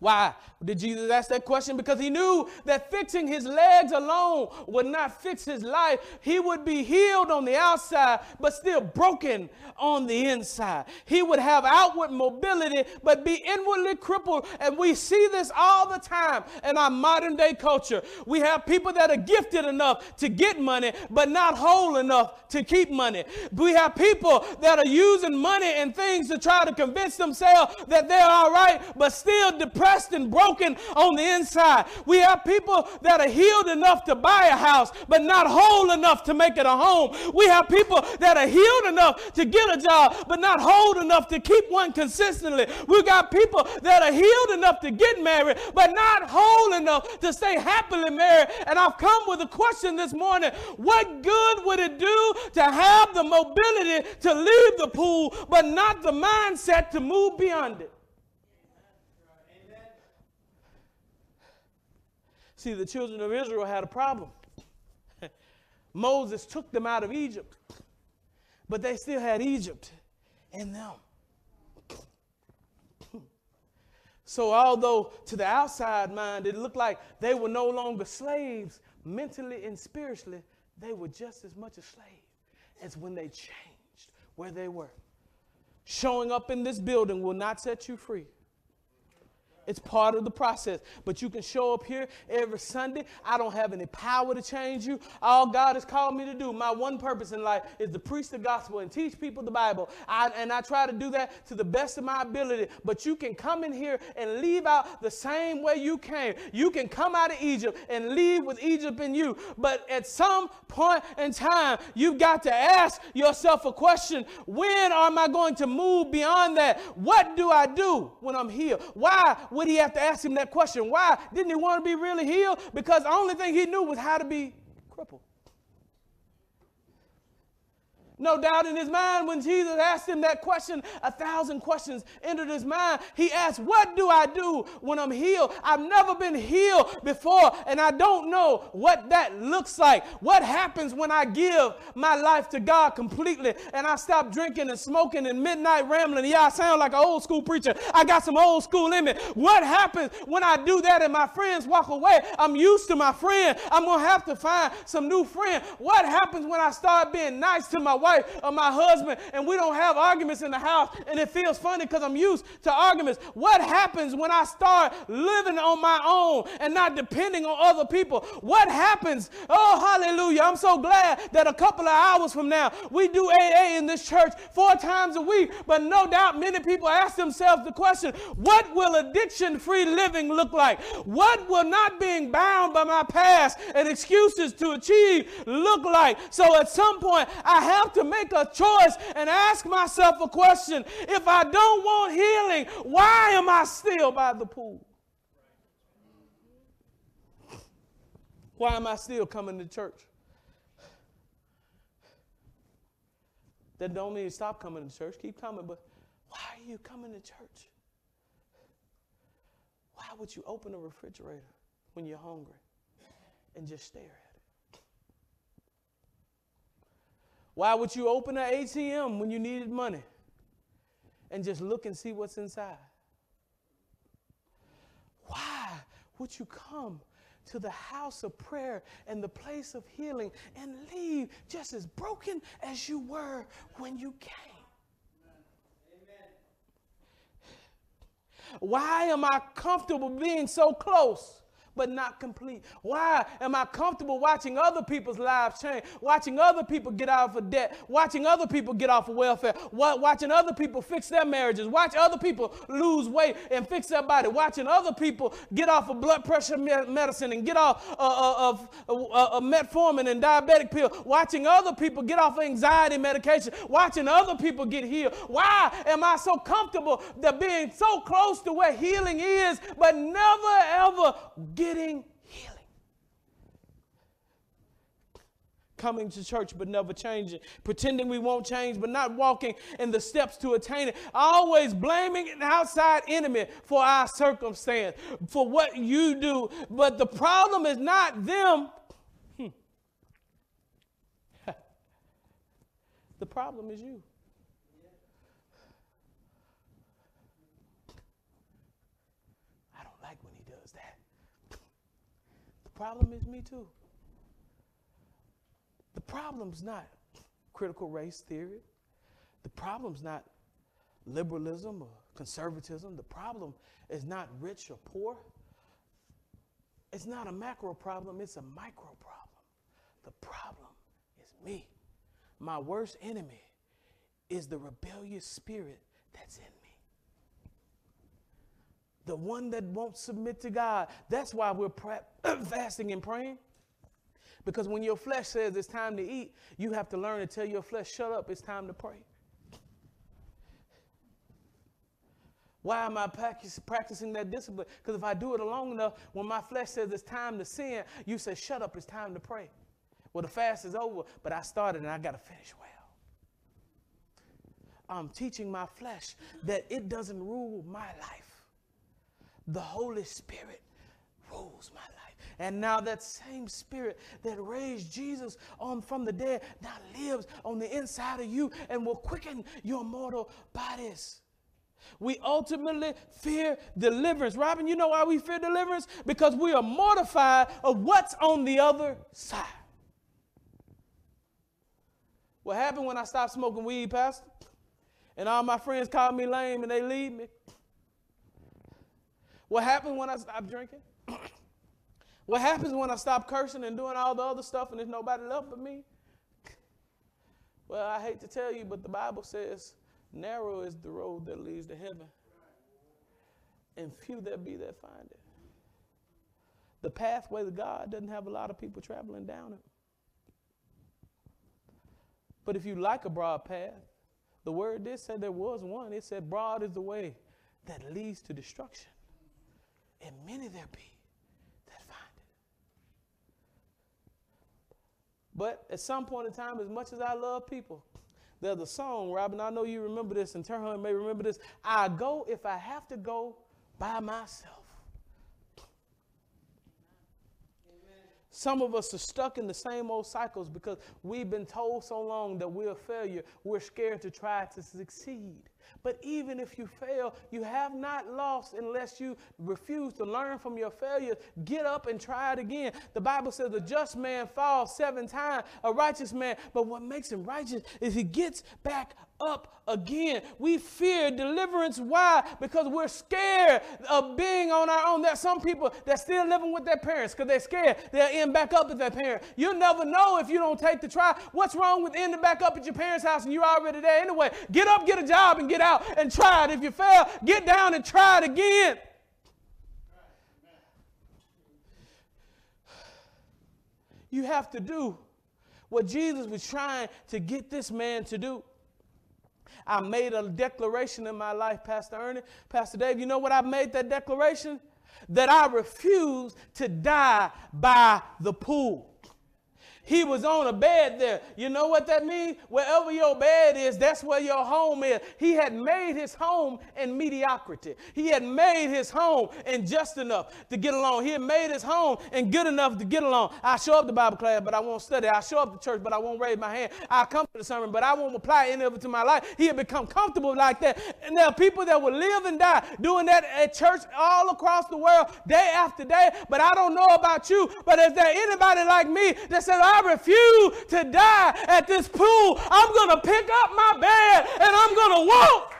Why did Jesus ask that question? Because he knew that fixing his legs alone would not fix his life. He would be healed on the outside, but still broken on the inside. He would have outward mobility, but be inwardly crippled. And we see this all the time in our modern day culture. We have people that are gifted enough to get money, but not whole enough to keep money. We have people that are using money and things to try to convince themselves that they're all right, but still depressed depressed and broken on the inside. We have people that are healed enough to buy a house, but not whole enough to make it a home. We have people that are healed enough to get a job, but not whole enough to keep one consistently. We've got people that are healed enough to get married, but not whole enough to stay happily married. And I've come with a question this morning. What good would it do to have the mobility to leave the pool, but not the mindset to move beyond it? See, the children of Israel had a problem. [laughs] Moses took them out of Egypt, but they still had Egypt in them. [clears throat] So, although to the outside mind it looked like they were no longer slaves, mentally and spiritually, they were just as much a slave as when they changed where they were. Showing up in this building will not set you free. It's part of the process. But you can show up here every Sunday. I don't have any power to change you. All God has called me to do, my one purpose in life is to preach the gospel and teach people the Bible. I, and I try to do that to the best of my ability. But you can come in here and leave out the same way you came. You can come out of Egypt and leave with Egypt in you. But at some point in time, you've got to ask yourself a question when am I going to move beyond that? What do I do when I'm here? Why would he have to ask him that question? Why didn't he want to be really healed? Because the only thing he knew was how to be crippled. No doubt in his mind, when Jesus asked him that question, a thousand questions entered his mind. He asked, What do I do when I'm healed? I've never been healed before, and I don't know what that looks like. What happens when I give my life to God completely and I stop drinking and smoking and midnight rambling? Yeah, I sound like an old school preacher. I got some old school in me. What happens when I do that and my friends walk away? I'm used to my friend. I'm going to have to find some new friend. What happens when I start being nice to my wife? Wife or my husband and we don't have arguments in the house and it feels funny because I'm used to arguments. What happens when I start living on my own and not depending on other people? What happens? Oh, hallelujah. I'm so glad that a couple of hours from now we do AA in this church four times a week. But no doubt many people ask themselves the question what will addiction free living look like? What will not being bound by my past and excuses to achieve look like? So at some point, I have to to make a choice and ask myself a question. If I don't want healing, why am I still by the pool? Why am I still coming to church? That don't mean stop coming to church. Keep coming, but why are you coming to church? Why would you open a refrigerator when you're hungry and just stare at it? Why would you open an ATM when you needed money and just look and see what's inside? Why would you come to the house of prayer and the place of healing and leave just as broken as you were when you came? Why am I comfortable being so close? But not complete? Why am I comfortable watching other people's lives change, watching other people get out of debt, watching other people get off of welfare, watching other people fix their marriages, watch other people lose weight and fix their body, watching other people get off of blood pressure medicine and get off uh, uh of uh, metformin and diabetic pill, watching other people get off of anxiety medication, watching other people get healed. Why am I so comfortable that being so close to where healing is, but never ever get getting healing. Coming to church but never changing, pretending we won't change but not walking in the steps to attain it, always blaming an outside enemy for our circumstance, for what you do. But the problem is not them. Hmm. [laughs] the problem is you. Problem is me too. The problem's not critical race theory. The problem's not liberalism or conservatism. The problem is not rich or poor. It's not a macro problem, it's a micro problem. The problem is me. My worst enemy is the rebellious spirit that's in me the one that won't submit to God. That's why we're [clears throat] fasting and praying. Because when your flesh says it's time to eat, you have to learn to tell your flesh, shut up, it's time to pray. Why am I practicing that discipline? Because if I do it long enough, when my flesh says it's time to sin, you say, shut up, it's time to pray. Well, the fast is over, but I started and I got to finish well. I'm teaching my flesh that it doesn't rule my life the Holy Spirit rules my life. And now that same spirit that raised Jesus on from the dead now lives on the inside of you and will quicken your mortal bodies. We ultimately fear deliverance. Robin, you know why we fear deliverance? Because we are mortified of what's on the other side. What happened when I stopped smoking weed, Pastor? And all my friends called me lame and they leave me. What happens when I stop drinking? [clears throat] what happens when I stop cursing and doing all the other stuff and there's nobody left but me? [clears throat] Well, I hate to tell you, but the Bible says narrow is the road that leads to heaven, and few there be that find it. The pathway to God doesn't have a lot of people traveling down it. But if you like a broad path, the word did say there was one. It said, Broad is the way that leads to destruction, and many there be that find it. But at some point in time, as much as I love people, there's a song, Robin, I know you remember this, and Turhan may remember this. I go if I have to go by myself. Some of us are stuck in the same old cycles because we've been told so long that we're a failure. We're scared to try to succeed. But even if you fail, you have not lost unless you refuse to learn from your failures. Get up and try it again. The Bible says a just man falls seven times, a righteous man. But what makes him righteous is he gets back up again. We fear deliverance. Why? Because we're scared of being on our own. There's some people that still living with their parents because they're scared they'll end back up with their parents. You'll never know if you don't take the try. What's wrong with ending back up at your parents' house and you're already there anyway? Get up, get a job, and get out and try it. If you fail, get down and try it again. You have to do what Jesus was trying to get this man to do. I made a declaration in my life, Pastor Ernie, Pastor Dave. You know what I made that declaration? That I refuse to die by the pool. He was on a bed there. You know what that means? Wherever your bed is, that's where your home is. He had made his home in mediocrity. He had made his home in just enough to get along. He had made his home in good enough to get along. I show up to Bible class, but I won't study. I show up to church, but I won't raise my hand. I come to the sermon, but I won't apply any of it to my life. He had become comfortable like that. And there are people that will live and die doing that at church all across the world, day after day. But I don't know about you. But is there anybody like me that said, I I refuse to die at this pool. I'm going to pick up my bed and I'm going to walk.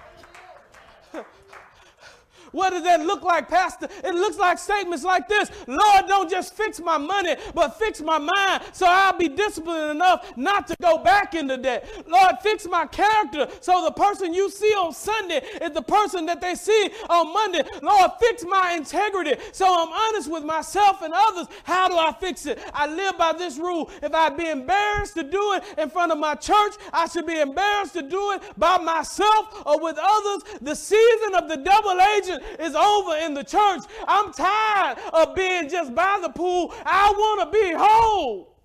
What does that look like, Pastor? It looks like statements like this Lord, don't just fix my money, but fix my mind so I'll be disciplined enough not to go back into debt. Lord, fix my character so the person you see on Sunday is the person that they see on Monday. Lord, fix my integrity so I'm honest with myself and others. How do I fix it? I live by this rule. If I be embarrassed to do it in front of my church, I should be embarrassed to do it by myself or with others. The season of the double agent is over in the church. I'm tired of being just by the pool. I want to be whole.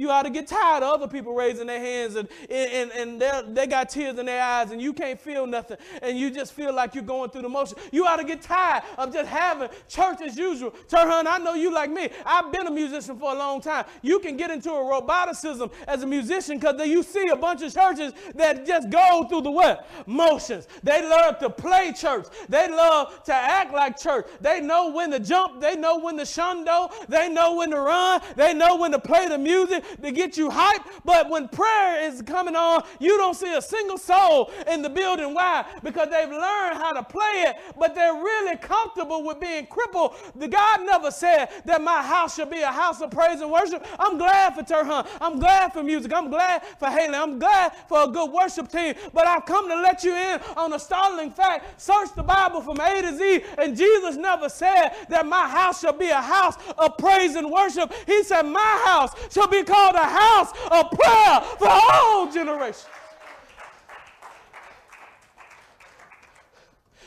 You ought to get tired of other people raising their hands and, and, and they got tears in their eyes and you can't feel nothing and you just feel like you're going through the motion. You ought to get tired of just having church as usual. Turhan, I know you like me. I've been a musician for a long time. You can get into a roboticism as a musician because you see a bunch of churches that just go through the what? Motions. They love to play church. They love to act like church. They know when to jump. They know when to shundo. They know when to run. They know when to play the music to get you hyped, but when prayer is coming on, you don't see a single soul in the building. Why? Because they've learned how to play it, but they're really comfortable with being crippled. The God never said that my house should be a house of praise and worship. I'm glad for Turhan. I'm glad for music. I'm glad for Haley. I'm glad for a good worship team. But I've come to let you in on a startling fact. Search the Bible from A to Z, and Jesus never said that my house shall be a house of praise and worship. He said, My house shall be called called a house of prayer for all generations.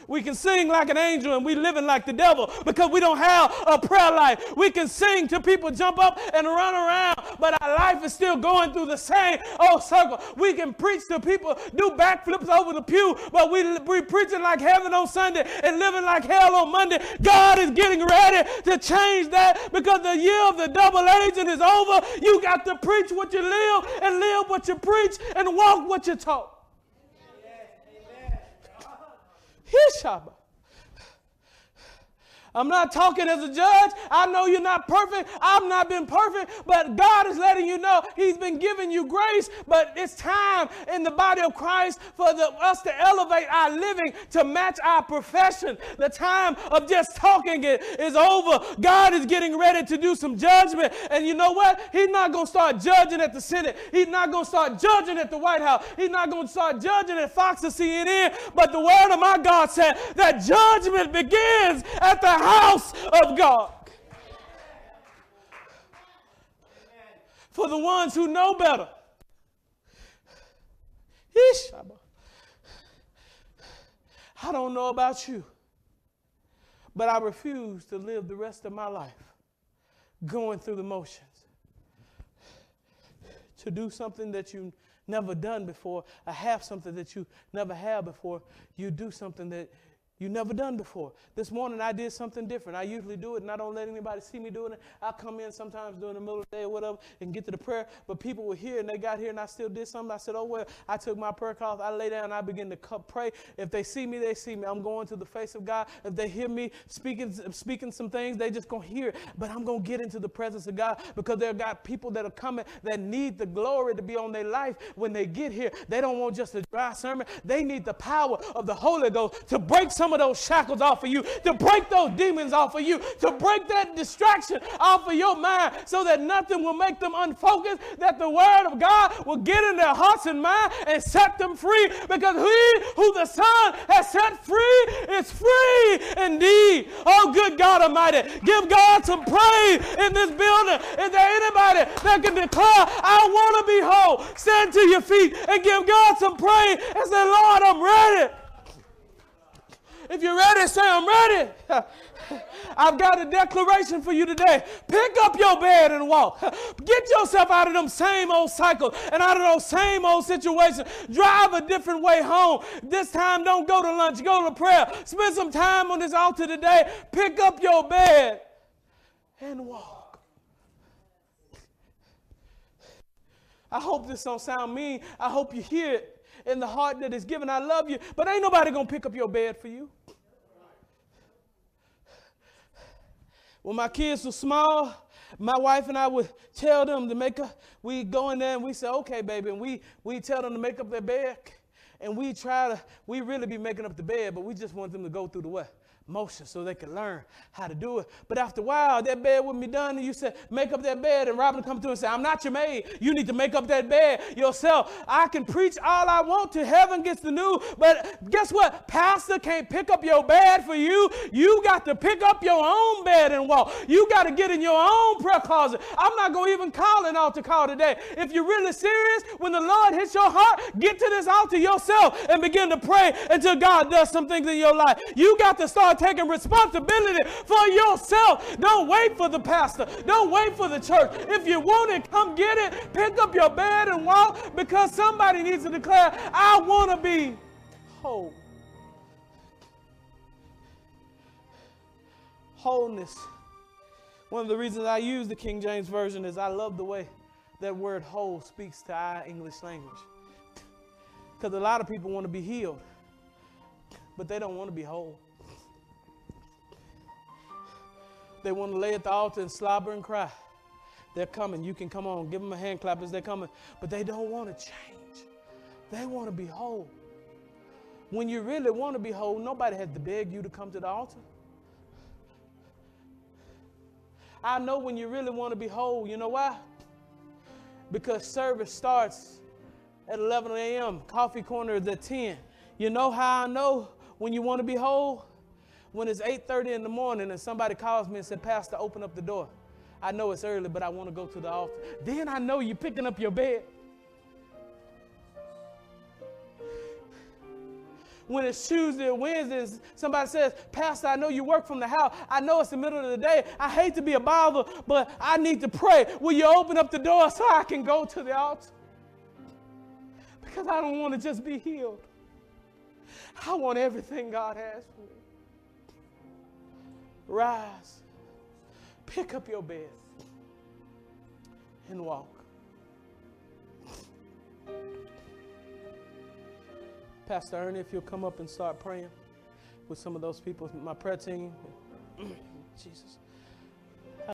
We can sing like an angel and we living like the devil because we don't have a prayer life. We can sing till people jump up and run around, but our life is still going through the same old circle. We can preach to people, do backflips over the pew, but we we preaching like heaven on Sunday and living like hell on Monday. God is getting ready to change that because the year of the double agent is over. You got to preach what you live and live what you preach and walk what you talk. Ixaba. I'm not talking as a judge. I know you're not perfect. I've not been perfect, but God is letting you know He's been giving you grace. But it's time in the body of Christ for the, us to elevate our living to match our profession. The time of just talking it is over. God is getting ready to do some judgment. And you know what? He's not going to start judging at the Senate. He's not going to start judging at the White House. He's not going to start judging at Fox or CNN. But the word of my God said that judgment begins at the house of God. For the ones who know better. I don't know about you, but I refuse to live the rest of my life going through the motions. To do something that you never done before, or have something that you never had before, you do something that you never done before. This morning I did something different. I usually do it and I don't let anybody see me doing it. I come in sometimes during the middle of the day or whatever and get to the prayer, but people were here and they got here and I still did something. I said, oh, well, I took my prayer cloth, I lay down, I begin to pray. If they see me, they see me. I'm going to the face of God. If they hear me speaking, speaking some things, they just going to hear it. But I'm going to get into the presence of God because there got people that are coming that need the glory to be on their life when they get here. They don't want just a dry sermon. They need the power of the Holy Ghost to break some of those shackles off of you, to break those demons off of you, to break that distraction off of your mind so that nothing will make them unfocused, that the word of God will get in their hearts and mind and set them free because he who the Son has set free is free indeed. Oh, good God Almighty, give God some praise in this building. Is there anybody that can declare, I want to be whole? Stand to your feet and give God some praise and say, Lord, I'm ready. If you're ready, say, I'm ready. [laughs] I've got a declaration for you today. Pick up your bed and walk. Get yourself out of them same old cycles and out of those same old situations. Drive a different way home. This time, don't go to lunch, go to prayer. Spend some time on this altar today. Pick up your bed and walk. I hope this don't sound mean. I hope you hear it in the heart that is given. I love you, but ain't nobody going to pick up your bed for you. When my kids were small, my wife and I would tell them to make up, we go in there and we say, okay, baby, and we, we tell them to make up their bed. And we try to, we really be making up the bed, but we just want them to go through the what? Motion so they can learn how to do it. But after a while, that bed wouldn't be done, and you said, Make up that bed. And Robin come through and say, I'm not your maid. You need to make up that bed yourself. I can preach all I want to. Heaven gets the news. But guess what? Pastor can't pick up your bed for you. You got to pick up your own bed and walk. You got to get in your own prayer closet. I'm not going to even call an altar call today. If you're really serious, when the Lord hits your heart, get to this altar yourself and begin to pray until God does some things in your life. You got to start start taking responsibility for yourself. Don't wait for the pastor. Don't wait for the church. If you want it, come get it. Pick up your bed and walk because somebody needs to declare, I want to be whole. Wholeness. One of the reasons I use the King James Version is I love the way that word whole speaks to our English language. Because a lot of people want to be healed, but they don't want to be whole. They want to lay at the altar and slobber and cry. They're coming. You can come on, give them a hand clap as they're coming. But they don't want to change. They want to be whole. When you really want to be whole, nobody has to beg you to come to the altar. I know when you really want to be whole, you know why? Because service starts at 11 a.m., coffee corner is at 10. You know how I know when you want to be whole? When it's 8.30 in the morning and somebody calls me and said, Pastor, open up the door. I know it's early, but I want to go to the altar. Then I know you're picking up your bed. When it's Tuesday or Wednesday, somebody says, Pastor, I know you work from the house. I know it's the middle of the day. I hate to be a bother, but I need to pray. Will you open up the door so I can go to the altar? Because I don't want to just be healed. I want everything God has for me. Rise, pick up your bed, and walk. Pastor Ernie, if you'll come up and start praying with some of those people, my prayer team, [clears throat] Jesus.